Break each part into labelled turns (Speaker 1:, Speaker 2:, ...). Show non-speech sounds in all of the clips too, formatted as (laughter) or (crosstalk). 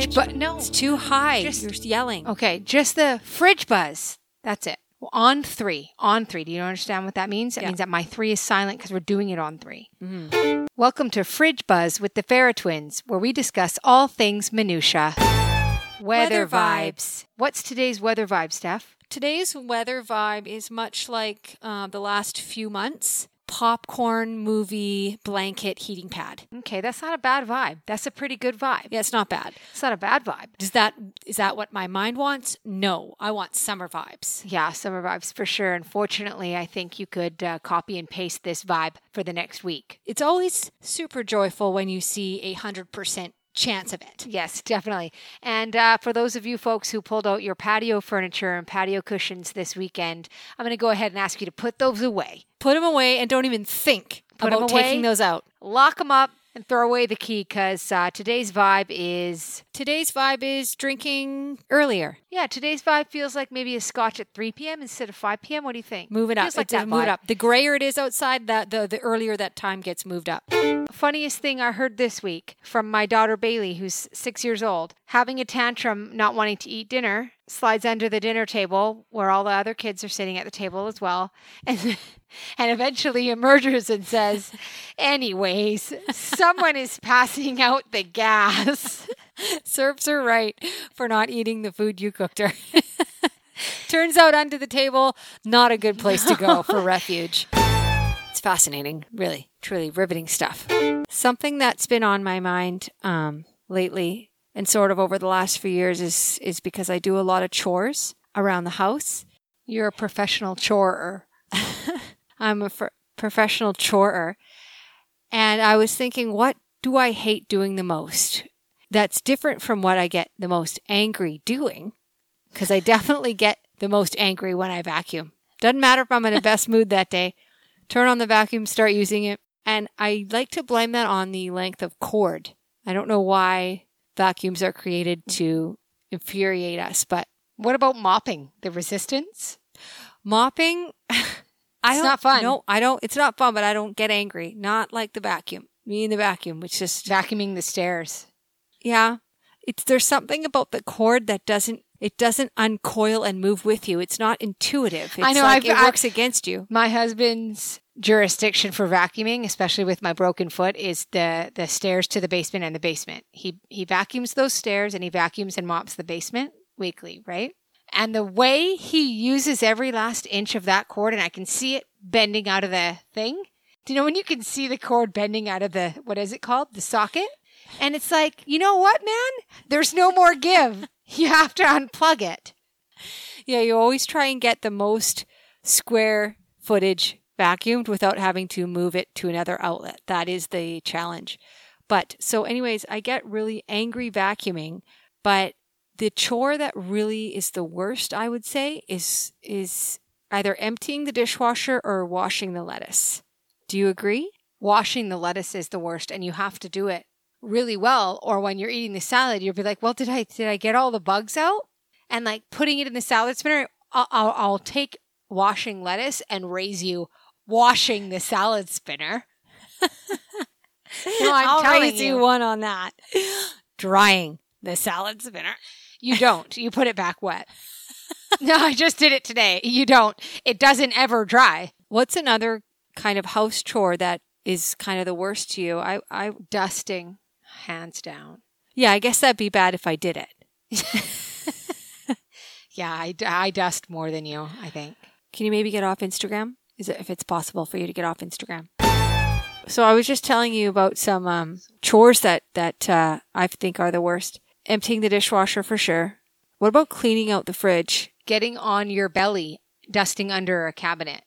Speaker 1: fridge, but no.
Speaker 2: It's too high.
Speaker 1: Just-
Speaker 2: You're yelling.
Speaker 1: Okay, just the fridge buzz. That's it. On three. On three. Do you understand what that means? That
Speaker 2: Yeah.
Speaker 1: means that my three is silent because we're doing it on 3 Welcome to Fridge Buzz with the Farah twins, where we discuss all things minutia. Weather,
Speaker 2: Weather
Speaker 1: vibes.
Speaker 2: vibes.
Speaker 1: What's today's weather vibe, Steph?
Speaker 2: Today's weather vibe is much like uh, the last few months. Popcorn movie blanket heating pad.
Speaker 1: Okay, that's not a bad vibe. That's a pretty good vibe.
Speaker 2: Yeah, it's not bad.
Speaker 1: It's not a bad vibe.
Speaker 2: Does that is that what my mind wants? No, I want summer vibes.
Speaker 1: Yeah, summer vibes for sure. Unfortunately, I think you could uh, copy and paste this vibe for the next week.
Speaker 2: It's always super joyful when you see a hundred percent chance of it.
Speaker 1: Yes, definitely. And uh, for those of you folks who pulled out your patio furniture and patio cushions this weekend, I'm going to go ahead and ask you to put those away.
Speaker 2: Put them away and don't even think
Speaker 1: Put
Speaker 2: about
Speaker 1: away.
Speaker 2: taking those out.
Speaker 1: Lock them up and throw away the key because uh, today's vibe is.
Speaker 2: Today's vibe is drinking earlier.
Speaker 1: Yeah, today's vibe feels like maybe a scotch at 3 p.m. instead of 5 p.m. What do you think?
Speaker 2: Move it up.
Speaker 1: Feels like
Speaker 2: It's
Speaker 1: that
Speaker 2: move it up. The grayer it is outside, that the, the earlier that time gets moved up.
Speaker 1: Funniest thing I heard this week from my daughter Bailey, who's six years old, having a tantrum, not wanting to eat dinner, slides under the dinner table where all the other kids are sitting at the table as well, (laughs) and and eventually emerges and says, "Anyways, someone is passing out the gas." (laughs)
Speaker 2: Serves her right for not eating the food you cooked her. (laughs) Turns out under the table, not a good place to go for refuge. It's fascinating, really, truly riveting stuff. Something that's been on my mind um, lately and sort of over the last few years is is because I do a lot of chores around the house.
Speaker 1: You're a professional chorer. (laughs)
Speaker 2: I'm a fr- professional chorer. And I was thinking, what do I hate doing the most? That's different from what I get the most angry doing, because I definitely get the most angry when I vacuum. Doesn't matter if I'm in the best mood that day. Turn on the vacuum, start using it. And I like to blame that on the length of cord. I don't know why vacuums are created mm-hmm. to infuriate us, but
Speaker 1: What about mopping? The resistance?
Speaker 2: mopping (laughs) I
Speaker 1: It's
Speaker 2: don't,
Speaker 1: not fun.
Speaker 2: No, I don't. It's not fun, but I don't get angry. Not like the vacuum. Me and the vacuum, which just
Speaker 1: Vacuuming the stairs.
Speaker 2: yeah. It's there's something about the cord that doesn't it doesn't uncoil and move with you. It's not intuitive. It's
Speaker 1: I know,
Speaker 2: like it
Speaker 1: I-
Speaker 2: works against you.
Speaker 1: My husband's jurisdiction for vacuuming, especially with my broken foot, is the the stairs to the basement and the basement. He he vacuums those stairs and he vacuums and mops the basement weekly, right? And the way he uses every last inch of that cord, and I can see it bending out of the thing. Do you know when you can see the cord bending out of the what is it called? The socket? And it's like, you know what, man? There's no more give. You have to unplug it.
Speaker 2: Yeah, you always try and get the most square footage vacuumed without having to move it to another outlet. That is the challenge. But so, anyways, I get really angry vacuuming, but the chore that really is the worst, I would say, is is either emptying the dishwasher or washing the lettuce. Do you agree?
Speaker 1: washing the lettuce is the worst and you have to do it really well or when you're eating the salad you'll be like well did i did i get all the bugs out? And like putting it in the salad spinner i'll, I'll, I'll take washing lettuce and raise you washing the salad spinner. (laughs) No i'm
Speaker 2: I'll
Speaker 1: telling
Speaker 2: raise you
Speaker 1: you.
Speaker 2: one on that. Drying the salad spinner.
Speaker 1: you don't. You put it back wet. (laughs) No i just did it today. You don't. It doesn't ever dry.
Speaker 2: What's another kind of house chore that is kind of the worst to you? I, I,
Speaker 1: dusting hands down
Speaker 2: yeah, I guess that'd be bad if I did it. (laughs)
Speaker 1: yeah I, I dust more than you i think
Speaker 2: Can you maybe get off Instagram? Is it if it's possible for you to get off Instagram? So I was just telling you about some um, chores that that uh, I think are the worst. Emptying the dishwasher for sure. What about cleaning out the fridge?
Speaker 1: getting on your belly, dusting under a cabinet.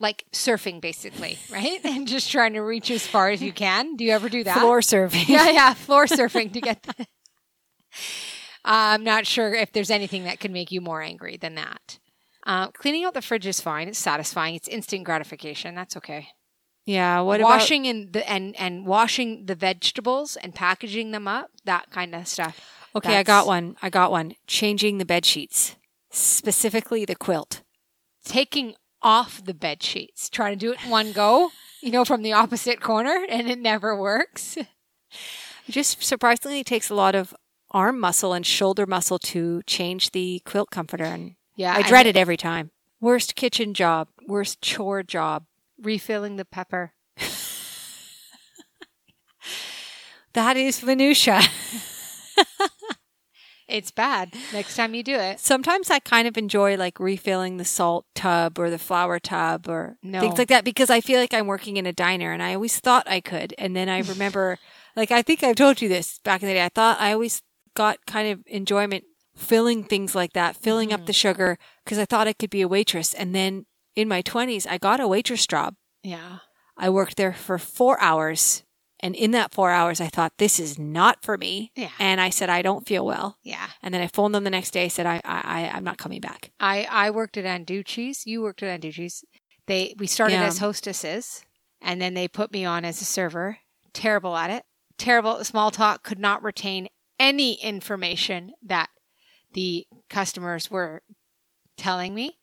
Speaker 1: Like surfing, basically, right? (laughs) and just trying to reach as far as you can. Do you ever do that?
Speaker 2: Floor surfing. (laughs)
Speaker 1: Yeah, yeah, floor surfing to get the. (laughs) I'm not sure if there's anything that could make you more angry than that. Uh, cleaning out the fridge is fine. It's satisfying. It's instant gratification. That's okay.
Speaker 2: Yeah. What
Speaker 1: washing and the and and washing the vegetables and packaging them up, that kind of stuff.
Speaker 2: about? Okay, I got one. I got one. Changing the bed sheets, specifically the quilt.
Speaker 1: taking off the bed sheets, trying to do it in one go, you know, from the opposite corner, and it never works.
Speaker 2: It (laughs) just surprisingly takes a lot of arm muscle and shoulder muscle to change the quilt comforter. And
Speaker 1: Yeah.
Speaker 2: I dread it every time. Worst kitchen job, worst chore job.
Speaker 1: refilling the pepper. (laughs)
Speaker 2: That is minutia. (laughs)
Speaker 1: It's bad. Next time you do it.
Speaker 2: Sometimes I kind of enjoy like refilling the salt tub or the flour tub or
Speaker 1: No.
Speaker 2: things like that because I feel like I'm working in a diner and I always thought I could. And then I (laughs) remember, like, I think I've told you this back in the day. I thought I always got kind of enjoyment filling things like that, filling up mm-hmm. the sugar because I thought I could be a waitress. And then in my 20s, I got a waitress job.
Speaker 1: Yeah.
Speaker 2: I worked there for four hours. And in that four hours, I thought, this is not for me.
Speaker 1: Yeah.
Speaker 2: And I said, I don't feel well.
Speaker 1: Yeah.
Speaker 2: And then I phoned them the next day, said, I, I, I- I'm not coming back.
Speaker 1: I I worked at Anducci's. You worked at Anducci's. They we started
Speaker 2: Yeah.
Speaker 1: as hostesses, and then they put me on as a server. Terrible at it. Terrible at small talk. Could not retain any information that the customers were telling me.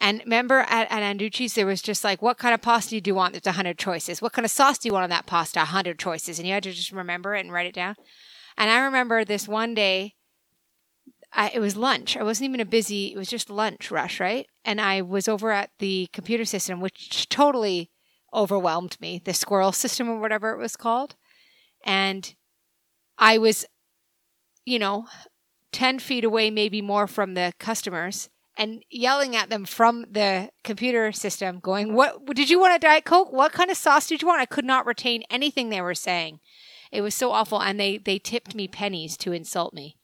Speaker 1: And remember at, at Anducci's, there was just like, what kind of pasta do you want? There's a hundred choices. What kind of sauce do you want on that pasta? A hundred choices. And you had to just remember it and write it down. And I remember this one day, I, it was lunch. I wasn't even a busy, it was just lunch rush, right? And I was over at the computer system, which totally overwhelmed me, the squirrel system or whatever it was called. And I was, you know, 10 feet away, maybe more from the customers and yelling at them from the computer system, going, What did you want a Diet Coke? What kind of sauce did you want? I could not retain anything they were saying. It was so awful. And they, they tipped me pennies to insult me.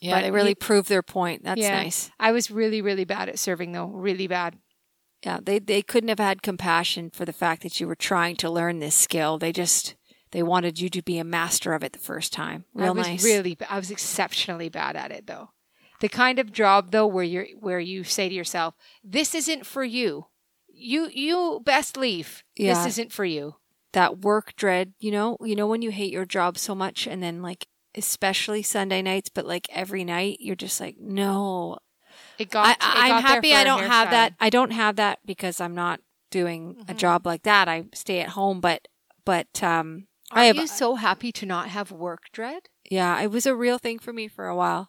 Speaker 2: Yeah,
Speaker 1: But
Speaker 2: they really proved their point. That's
Speaker 1: Yeah.
Speaker 2: nice.
Speaker 1: I was really, really bad at serving, though. Really bad.
Speaker 2: Yeah, they they couldn't have had compassion for the fact that you were trying to learn this skill. They just they wanted you to be a master of it the first time. Real
Speaker 1: I was
Speaker 2: nice.
Speaker 1: really, I was exceptionally bad at it, though. The kind of job, though, where you're, where you say to yourself, "This isn't for you. You, you best leave.
Speaker 2: Yeah.
Speaker 1: This isn't for you."
Speaker 2: that work dread, you know, you know when you hate your job so much and then like especially Sunday nights, but like every night you're just like, no.
Speaker 1: It got.
Speaker 2: I, I'm happy I don't have that. I don't have that because I'm not doing a
Speaker 1: Mhm.
Speaker 2: job like that. I stay at home, but but um
Speaker 1: Are you so happy to not have work dread?
Speaker 2: Yeah, it was a real thing for me for a while.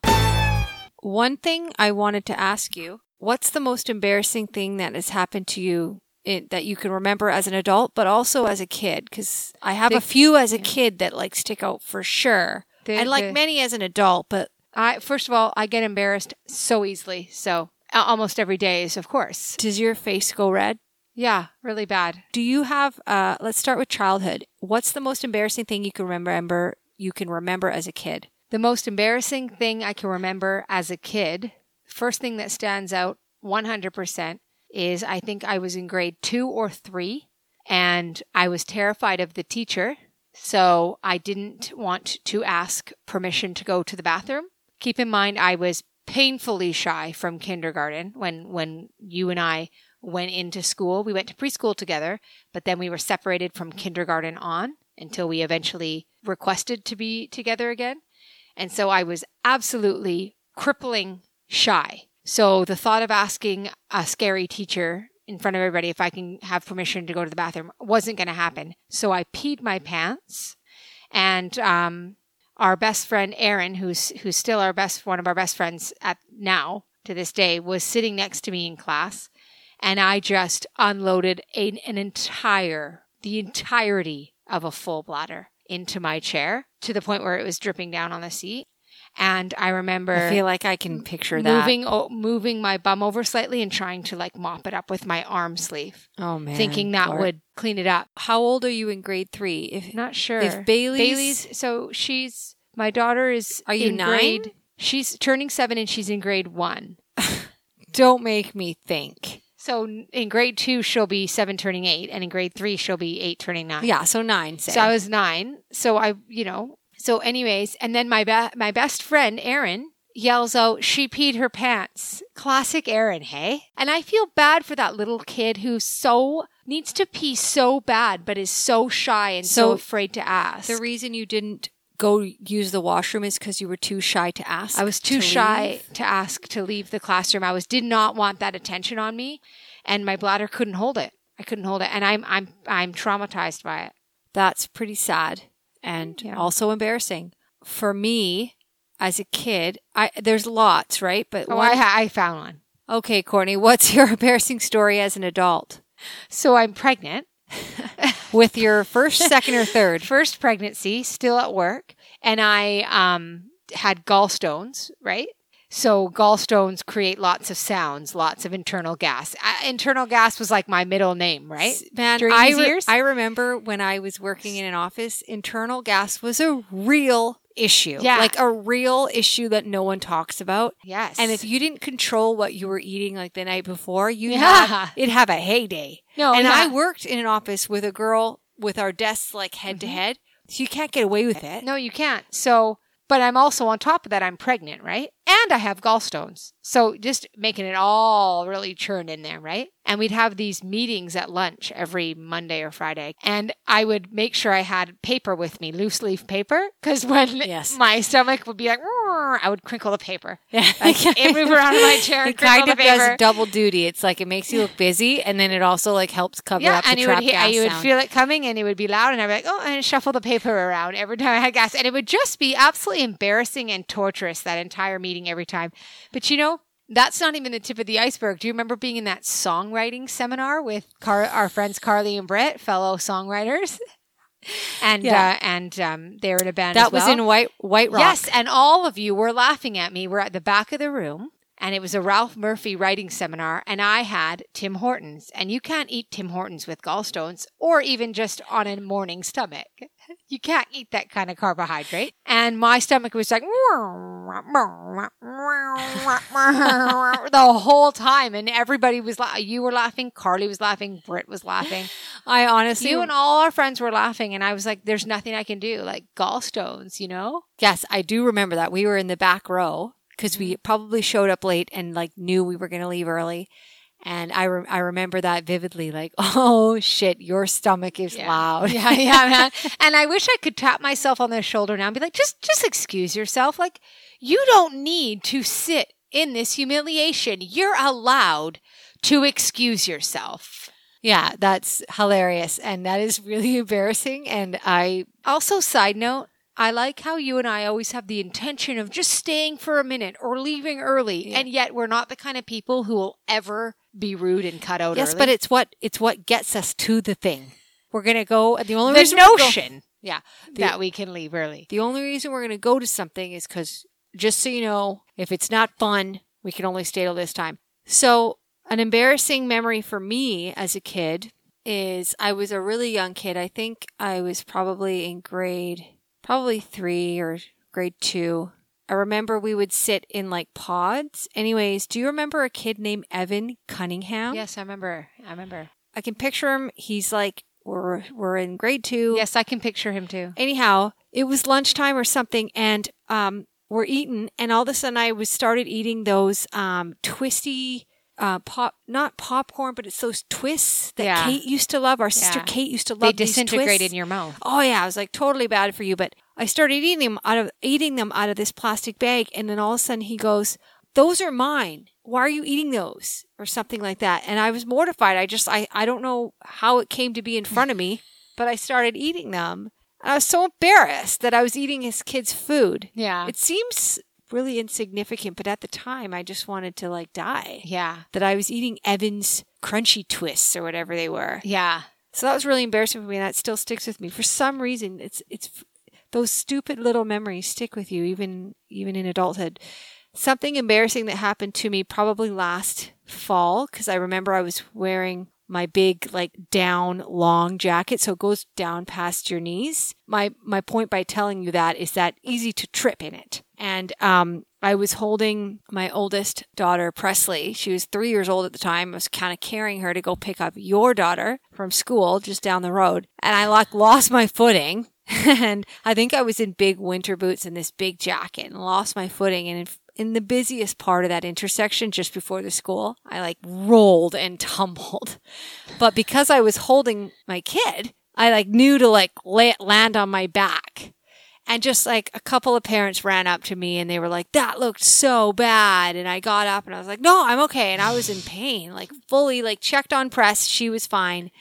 Speaker 2: One thing I wanted to ask you what's the most embarrassing thing that has happened to you in, that you can remember as an adult, but also as a kid? Because I have a few as a
Speaker 1: yeah.
Speaker 2: kid that like stick out for sure.
Speaker 1: The-
Speaker 2: and like
Speaker 1: the-
Speaker 2: many as an adult, but
Speaker 1: I first of all, I get embarrassed so easily. So almost every day is, of course.
Speaker 2: does your face go red?
Speaker 1: Yeah, really bad.
Speaker 2: Do you have, uh, let's start with childhood. What's the most embarrassing thing you can remember, you can remember as a kid?
Speaker 1: The most embarrassing thing I can remember as a kid, first thing that stands out 100% is I think I was in grade two or three and I was terrified of the teacher. So I didn't want to ask permission to go to the bathroom. Keep in mind, I was painfully shy from kindergarten when, when you and I went into school. We went to preschool together, but then we were separated from kindergarten on until we eventually requested to be together again. And so I was absolutely crippling shy. So the thought of asking a scary teacher in front of everybody if I can have permission to go to the bathroom wasn't going to happen. So I peed my pants, and um, our best friend Aaron, who's who's still our best one of our best friends at now to this day, was sitting next to me in class, and I just unloaded an, an entire the entirety of a full bladder into my chair to the point where it was dripping down on the seat. And I remember
Speaker 2: I feel like I can picture that.
Speaker 1: moving o- moving my bum over slightly and trying to like mop it up with my arm sleeve,
Speaker 2: oh man.
Speaker 1: thinking that
Speaker 2: Lord.
Speaker 1: would clean it up.
Speaker 2: How old are you in grade three? If
Speaker 1: Not sure.
Speaker 2: If Bailey's-
Speaker 1: Bailey's, so she's my daughter is.
Speaker 2: Are you
Speaker 1: in
Speaker 2: nine?
Speaker 1: Grade, she's turning seven and she's in grade one. (laughs)
Speaker 2: don't make me think.
Speaker 1: So in grade two she'll be seven turning eight, and in grade three she'll be eight turning nine.
Speaker 2: Yeah, so nine. Say.
Speaker 1: So I was nine. So I, you know, so anyways, and then my be- my best friend Erin yells out, "She peed her pants." Classic Erin, hey. And I feel bad for that little kid who so needs to pee so bad, but is so shy and so,
Speaker 2: So
Speaker 1: afraid to ask.
Speaker 2: the reason you didn't go use the washroom is because you were too shy to ask.
Speaker 1: I was too
Speaker 2: to
Speaker 1: shy
Speaker 2: leave?
Speaker 1: to ask to leave the classroom. I was did not want that attention on me, and my bladder couldn't hold it. I couldn't hold it, and I'm I'm I'm traumatized by it.
Speaker 2: That's pretty sad and
Speaker 1: Yeah.
Speaker 2: also embarrassing. For me, as a kid, I there's lots, right? But
Speaker 1: Oh,
Speaker 2: one-
Speaker 1: I, I found one.
Speaker 2: okay, Courtney, what's (laughs) your embarrassing story as an adult
Speaker 1: So I'm pregnant.
Speaker 2: With your first, second, or third? (laughs)
Speaker 1: First pregnancy, still at work, and I um, had gallstones, right? So gallstones create lots of sounds, lots of internal gas. Uh, internal gas was like my middle name, right?
Speaker 2: Man, I, re-? I remember when I was working in an office, internal gas was a real issue.
Speaker 1: Yeah.
Speaker 2: Like a real issue that no one talks about.
Speaker 1: Yes.
Speaker 2: And if you didn't control what you were eating like the night before, you
Speaker 1: Yeah.
Speaker 2: have it'd have a heyday.
Speaker 1: no,
Speaker 2: and
Speaker 1: yeah.
Speaker 2: I worked in an office with a girl with our desks like head to
Speaker 1: Mhm.
Speaker 2: head. So you can't get away with it.
Speaker 1: No, you can't. So, but I'm also on top of that, I'm pregnant, right? And I have gallstones. So just making it all really churn in there, right? And we'd have these meetings at lunch every Monday or Friday. And I would make sure I had paper with me, loose leaf paper, because when
Speaker 2: Yes.
Speaker 1: my stomach would be like, I would crinkle the paper. (laughs)
Speaker 2: Yeah.
Speaker 1: I'd (laughs) move around in my chair and
Speaker 2: It kind of
Speaker 1: paper.
Speaker 2: does double duty. It's like it makes you look busy, and then it also like helps cover
Speaker 1: yeah,
Speaker 2: up the
Speaker 1: and you
Speaker 2: trap
Speaker 1: would
Speaker 2: gas
Speaker 1: you would feel it coming, and it would be loud, and I'd be like, "Oh," and shuffle the paper around every time I had gas, and it would just be absolutely embarrassing and torturous that entire meeting every time. But you know, that's not even the tip of the iceberg. Do you remember being in that songwriting seminar with Car- our friends Carly and Brett, fellow songwriters, (laughs) and
Speaker 2: Yeah.
Speaker 1: uh, and um, they were in a band.
Speaker 2: that
Speaker 1: as
Speaker 2: was in White White Rock.
Speaker 1: Yes, and all of you were laughing at me. We're at the back of the room, and it was a Ralph Murphy writing seminar, and I had Tim Hortons. And you can't eat Tim Hortons with gallstones or even just on a morning stomach. (laughs) You can't eat that kind of carbohydrate. And my stomach was like (laughs) the whole time, and everybody was la- you were laughing, Carly was laughing, Britt was laughing. (laughs)
Speaker 2: I honestly,
Speaker 1: You and all our friends were laughing, and I was like, "There's nothing I can do." Like gallstones, you know.
Speaker 2: yes, I do remember that we were in the back row because we
Speaker 1: Mm-hmm.
Speaker 2: probably showed up late and like knew we were going to leave early. And I, re- I remember that vividly, like, (laughs) oh shit, your stomach is loud.
Speaker 1: Yeah, yeah, man. And I wish I could tap myself on the shoulder now and be like, just just excuse yourself. Like, you don't need to sit in this humiliation. You're allowed to excuse yourself.
Speaker 2: Yeah, that's hilarious. And that is really (laughs) embarrassing. And I,
Speaker 1: Also, side note, I like how you and I always have the intention of just staying for a minute or leaving early,
Speaker 2: Yeah.
Speaker 1: and yet we're not the kind of people who will ever be rude and cut out
Speaker 2: yes,
Speaker 1: early.
Speaker 2: but it's what, it's what gets us to the thing. We're going to go, the only
Speaker 1: the
Speaker 2: reason we're go-
Speaker 1: notion
Speaker 2: yeah. The,
Speaker 1: that we can leave early.
Speaker 2: the only reason we're going to go to something is because, just so you know, if it's not fun, we can only stay till this time. So, an embarrassing memory for me as a kid is I was a really young kid. I think I was probably in grade, probably three or grade two. I remember we would sit in like pods. Anyways, do you remember a kid named Evan Cunningham?
Speaker 1: Yes, I remember. I remember.
Speaker 2: I can picture him. He's like, we're, we're in grade two.
Speaker 1: Yes, I can picture him too.
Speaker 2: anyhow, it was lunchtime or something, and um, we're eating, and all of a sudden I was started eating those um, twisty uh, pop, not popcorn, but it's those twists that
Speaker 1: Yeah.
Speaker 2: Kate used to love. Our sister
Speaker 1: Yeah.
Speaker 2: Kate used to love.
Speaker 1: They disintegrate in your mouth.
Speaker 2: Oh yeah, I was like totally bad for you, but I started eating them out of eating them out of this plastic bag, and then all of a sudden he goes, "Those are mine. Why are you eating those?" or something like that, and I was mortified. I just I I don't know how it came to be in front of me, (laughs) but I started eating them. And I was so embarrassed that I was eating his kid's food.
Speaker 1: Yeah.
Speaker 2: It seems really insignificant, but at the time I just wanted to like die.
Speaker 1: yeah.
Speaker 2: That I was eating Evan's crunchy twists or whatever they were.
Speaker 1: Yeah.
Speaker 2: So that was really embarrassing for me, and that still sticks with me. For some reason, it's it's those stupid little memories stick with you, even even in adulthood. Something embarrassing that happened to me probably last fall because I remember I was wearing my big like down long jacket, so it goes down past your knees. My my point by telling you that is that easy to trip in it, and um. I was holding my oldest daughter, Presley. She was three years old at the time. I was kind of carrying her to go pick up your daughter from school just down the road. And I like lost my footing. (laughs) and I think I was in big winter boots and this big jacket and lost my footing. And in, in the busiest part of that intersection just before the school, I like rolled and (laughs) tumbled. But because I was holding my kid, I like knew to like lay, land on my back. And just like a couple of parents ran up to me and they were like, that looked so bad. And I got up and I was like, no, I'm okay. And I was in pain, like fully like checked on press. She was fine.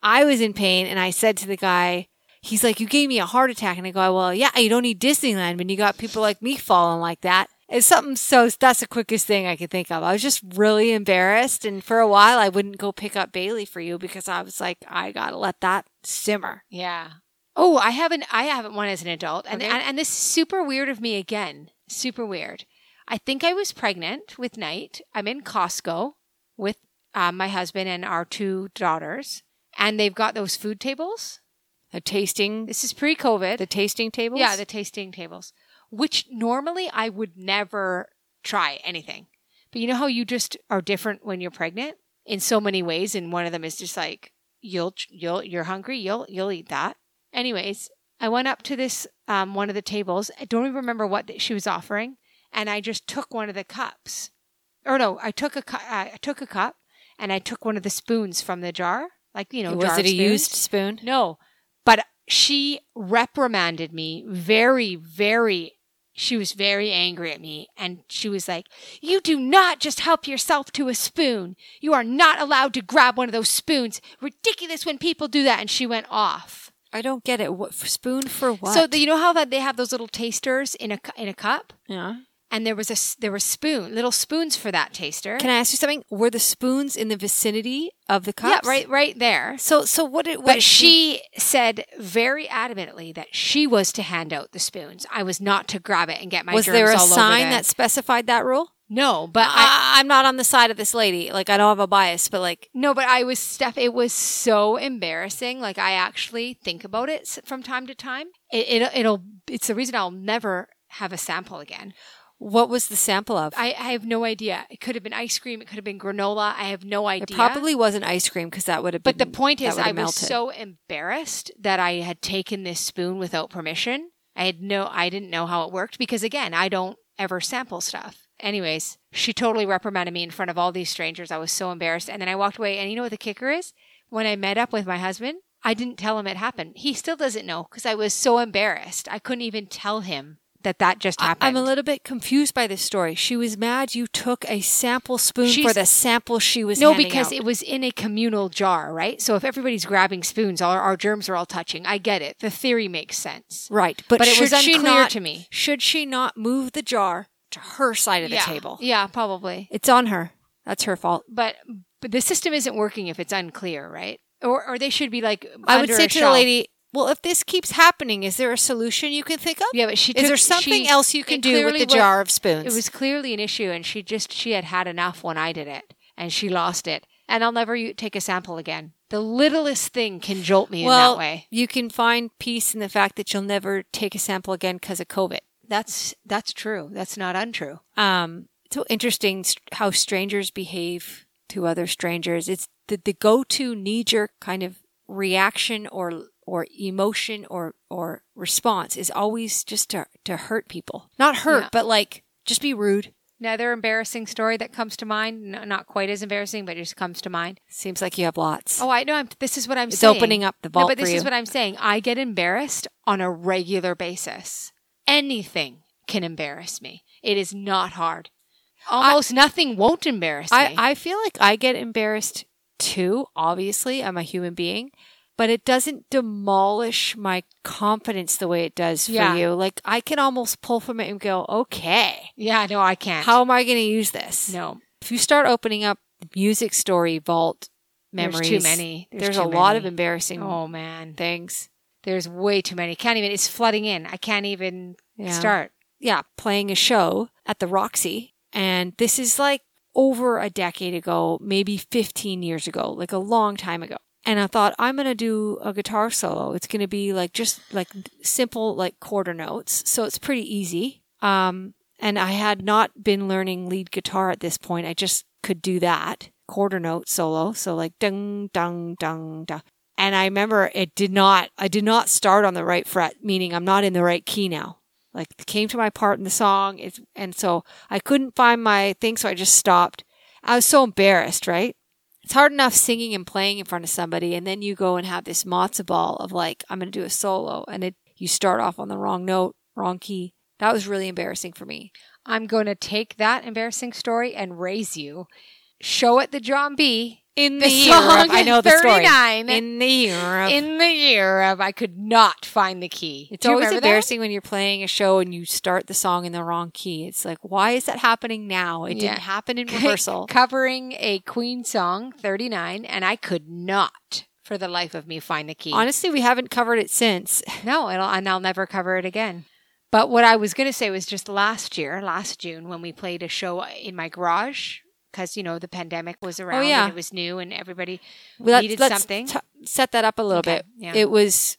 Speaker 2: I was in pain. And I said to the guy, he's like, You gave me a heart attack. And I go, Well, yeah, you don't need Disneyland when you got people like me falling like that. It's something so that's the quickest thing I could think of. I was just really embarrassed. And for a while, I wouldn't go pick up Bailey for you because I was like, I got to let that simmer.
Speaker 1: Yeah. Oh, I haven't. I haven't one as an adult, and,
Speaker 2: Okay.
Speaker 1: and and this is super weird of me again. Super weird. I think I was pregnant with Night. I'm in Costco with uh, my husband and our two daughters, and they've got those food tables.
Speaker 2: The tasting,
Speaker 1: This is pre-COVID.
Speaker 2: the tasting tables?
Speaker 1: Yeah, the tasting tables, which normally I would never try anything. But you know how you just are different when you're pregnant in so many ways, and one of them is just like you'll you'll you're hungry, you'll you'll eat that. Anyways, I went up to this um, one of the tables. I don't even remember what she was offering, and I just took one of the cups. Or no, I took a cu- I took a cup and I took one of the spoons from the jar, like you know,
Speaker 2: was it a used spoon?
Speaker 1: No, but she reprimanded me very, very. She was very angry at me and she was like, You do not just help yourself to a spoon. You are not allowed to grab one of those spoons. Ridiculous when people do that. And she went off.
Speaker 2: I don't get it. What spoon for what?
Speaker 1: So the, you know how that they have those little tasters in a in a cup,
Speaker 2: yeah.
Speaker 1: And there was a there were spoon little spoons for that taster.
Speaker 2: Can I ask you something? Were the spoons in the vicinity of the cups?
Speaker 1: yeah, right, right there.
Speaker 2: So, so what did? What
Speaker 1: But
Speaker 2: did
Speaker 1: she said very adamantly that she was to hand out the spoons. I was not to grab it and get my
Speaker 2: was there a sign
Speaker 1: the-
Speaker 2: that specified that rule?
Speaker 1: no, but I
Speaker 2: I'm not on the side of this lady. Like I don't have a bias, but like
Speaker 1: no, but I was Steph. It was so embarrassing. Like I actually think about it from time to time. It, it it'll it's the reason I'll never have a sample again.
Speaker 2: What was the sample of?
Speaker 1: I, I have no idea. It could have been ice cream. It could have been granola. I have no idea.
Speaker 2: it probably wasn't ice cream because that would have. Been.
Speaker 1: But the point is, I
Speaker 2: have
Speaker 1: was
Speaker 2: melted.
Speaker 1: so embarrassed that I had taken this spoon without permission. I had no, I didn't know how it worked because again, I don't ever sample stuff. Anyways, she totally reprimanded me in front of all these strangers. I was so embarrassed. And then I walked away. And you know what the kicker is? When I met up with my husband, I didn't tell him it happened. He still doesn't know because I was so embarrassed. I couldn't even tell him that that just happened.
Speaker 2: I'm a little bit confused by this story. She was mad you took a sample spoon for the sample she was
Speaker 1: No, because
Speaker 2: out.
Speaker 1: it was in a communal jar, right? So if everybody's grabbing spoons, our, our germs are all touching. I get it. The theory makes sense.
Speaker 2: right, but,
Speaker 1: but it was unclear
Speaker 2: not,
Speaker 1: to me.
Speaker 2: Should she not move the jar to her side of the
Speaker 1: yeah.
Speaker 2: table?
Speaker 1: Yeah, probably.
Speaker 2: It's on her. That's her fault.
Speaker 1: But but the system isn't working if it's unclear, right? Or or they should be like.
Speaker 2: I would say to the lady, "Well, if this keeps happening, is there a solution you can think of?
Speaker 1: Yeah, but she
Speaker 2: is there something
Speaker 1: she-
Speaker 2: else you can do with the
Speaker 1: was-
Speaker 2: jar of spoons?"
Speaker 1: It was clearly an issue, and she just she had had enough when I did it, and she lost it. And I'll never take a sample again. The littlest thing can jolt me
Speaker 2: well,
Speaker 1: in that way.
Speaker 2: you can find peace in the fact that you'll never take a sample again because of COVID.
Speaker 1: That's that's true. That's not untrue.
Speaker 2: Um, so interesting how strangers behave to other strangers. It's the, the go-to knee-jerk kind of reaction or or emotion or or response is always just to to hurt people. Not hurt,
Speaker 1: Yeah.
Speaker 2: but like just be rude.
Speaker 1: Another embarrassing story that comes to mind, n- not quite as embarrassing, but just comes to mind.
Speaker 2: Seems like you have lots.
Speaker 1: Oh, I know. I'm, this is what I'm
Speaker 2: It's
Speaker 1: saying.
Speaker 2: opening up the
Speaker 1: No,
Speaker 2: vault
Speaker 1: but this is what I'm saying. I get embarrassed on a regular basis. Anything can embarrass me. It is not hard. Almost nothing won't embarrass
Speaker 2: I,
Speaker 1: me.
Speaker 2: I feel like I get embarrassed too. Obviously, I'm a human being, but it doesn't demolish my confidence the way it does for
Speaker 1: Yeah.
Speaker 2: you. Like I can almost pull from it and go, okay,
Speaker 1: yeah, no, I can't.
Speaker 2: how am I going to use this?
Speaker 1: No,
Speaker 2: If you start opening up music story vault
Speaker 1: There's
Speaker 2: memories,
Speaker 1: too many. There's
Speaker 2: There's,
Speaker 1: too
Speaker 2: a lot of embarrassing
Speaker 1: oh man,
Speaker 2: things.
Speaker 1: there's way too many. Can't even. It's flooding in. I can't even
Speaker 2: Yeah.
Speaker 1: start.
Speaker 2: yeah, playing a show at the Roxy. And this is like over a decade ago, maybe 15 years ago, like a long time ago. And I thought, I'm going to do a guitar solo. It's going to be like just like simple, like quarter notes. So it's pretty easy. Um, and I had not been learning lead guitar at this point. I just could do that quarter note solo. So like dung, dung, dung, dung. And I remember it did not, I did not start on the right fret, meaning I'm not in the right key now like came to my part in the song it's, and so i couldn't find my thing so i just stopped i was so embarrassed right it's hard enough singing and playing in front of somebody and then you go and have this matzo ball of like i'm going to do a solo and it you start off on the wrong note wrong key that was really embarrassing for me
Speaker 1: I'm going to take that embarrassing story and raise you. Show it the John B.
Speaker 2: in the,
Speaker 1: The
Speaker 2: year
Speaker 1: song
Speaker 2: of, I know the story.
Speaker 1: 39.
Speaker 2: In the year of,
Speaker 1: in the year of I could not find the key.
Speaker 2: it's always
Speaker 1: remember that?
Speaker 2: embarrassing when you're playing a show and you start the song in the wrong key. It's like, why is that happening now? It
Speaker 1: Yeah.
Speaker 2: didn't happen in (laughs) rehearsal.
Speaker 1: covering a Queen song, 39, and I could not for the life of me find the key.
Speaker 2: Honestly, we haven't covered it since. (laughs)
Speaker 1: No, it'll, and I'll never cover it again. But what I was going to say was just last year, last June, when we played a show in my garage, because, you know, the pandemic was oh, around
Speaker 2: Oh, yeah.
Speaker 1: and it was new and everybody
Speaker 2: Let's-
Speaker 1: needed
Speaker 2: let's
Speaker 1: something.
Speaker 2: t- set that up a little
Speaker 1: Okay,
Speaker 2: bit.
Speaker 1: yeah.
Speaker 2: It was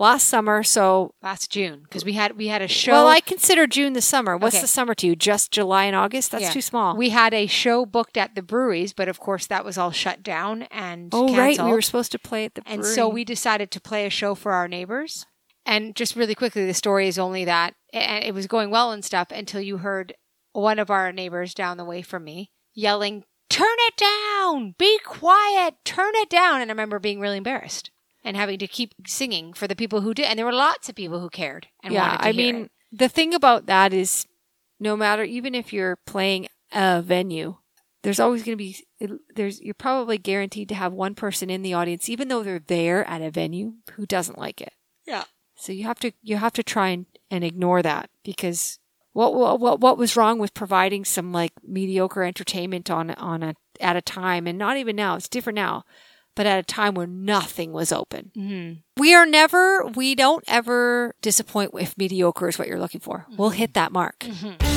Speaker 2: last summer, so
Speaker 1: last June, because we had we had a show.
Speaker 2: well, I consider June the summer. What's
Speaker 1: Okay.
Speaker 2: the summer to you? Just July and August? That's
Speaker 1: Yeah.
Speaker 2: too small.
Speaker 1: we had a show booked at the breweries, but of course that was all shut down and
Speaker 2: oh, right.
Speaker 1: canceled.
Speaker 2: We were supposed to play at the
Speaker 1: And so we decided to play a show for our neighbors. And just really quickly, the story is only that and it was going well and stuff until you heard one of our neighbors down the way from me yelling, Turn it down! Be quiet! Turn it down! And I remember being really embarrassed and having to keep singing for the people who did. And there were lots of people who cared and
Speaker 2: yeah,
Speaker 1: wanted to
Speaker 2: I mean,
Speaker 1: it.
Speaker 2: the thing about that is no matter, even if you're playing a venue, there's always going to be, there's, you're probably guaranteed to have one person in the audience, even though they're there at a venue, who doesn't like it.
Speaker 1: Yeah.
Speaker 2: So you have to you have to try and, and ignore that because what what what was wrong with providing some like mediocre entertainment on on a at a time and not even now it's different now but at a time where nothing was open.
Speaker 1: Mm-hmm.
Speaker 2: We are never we don't ever disappoint if mediocre is what you're looking for. We'll hit that mark.
Speaker 1: Mm-hmm.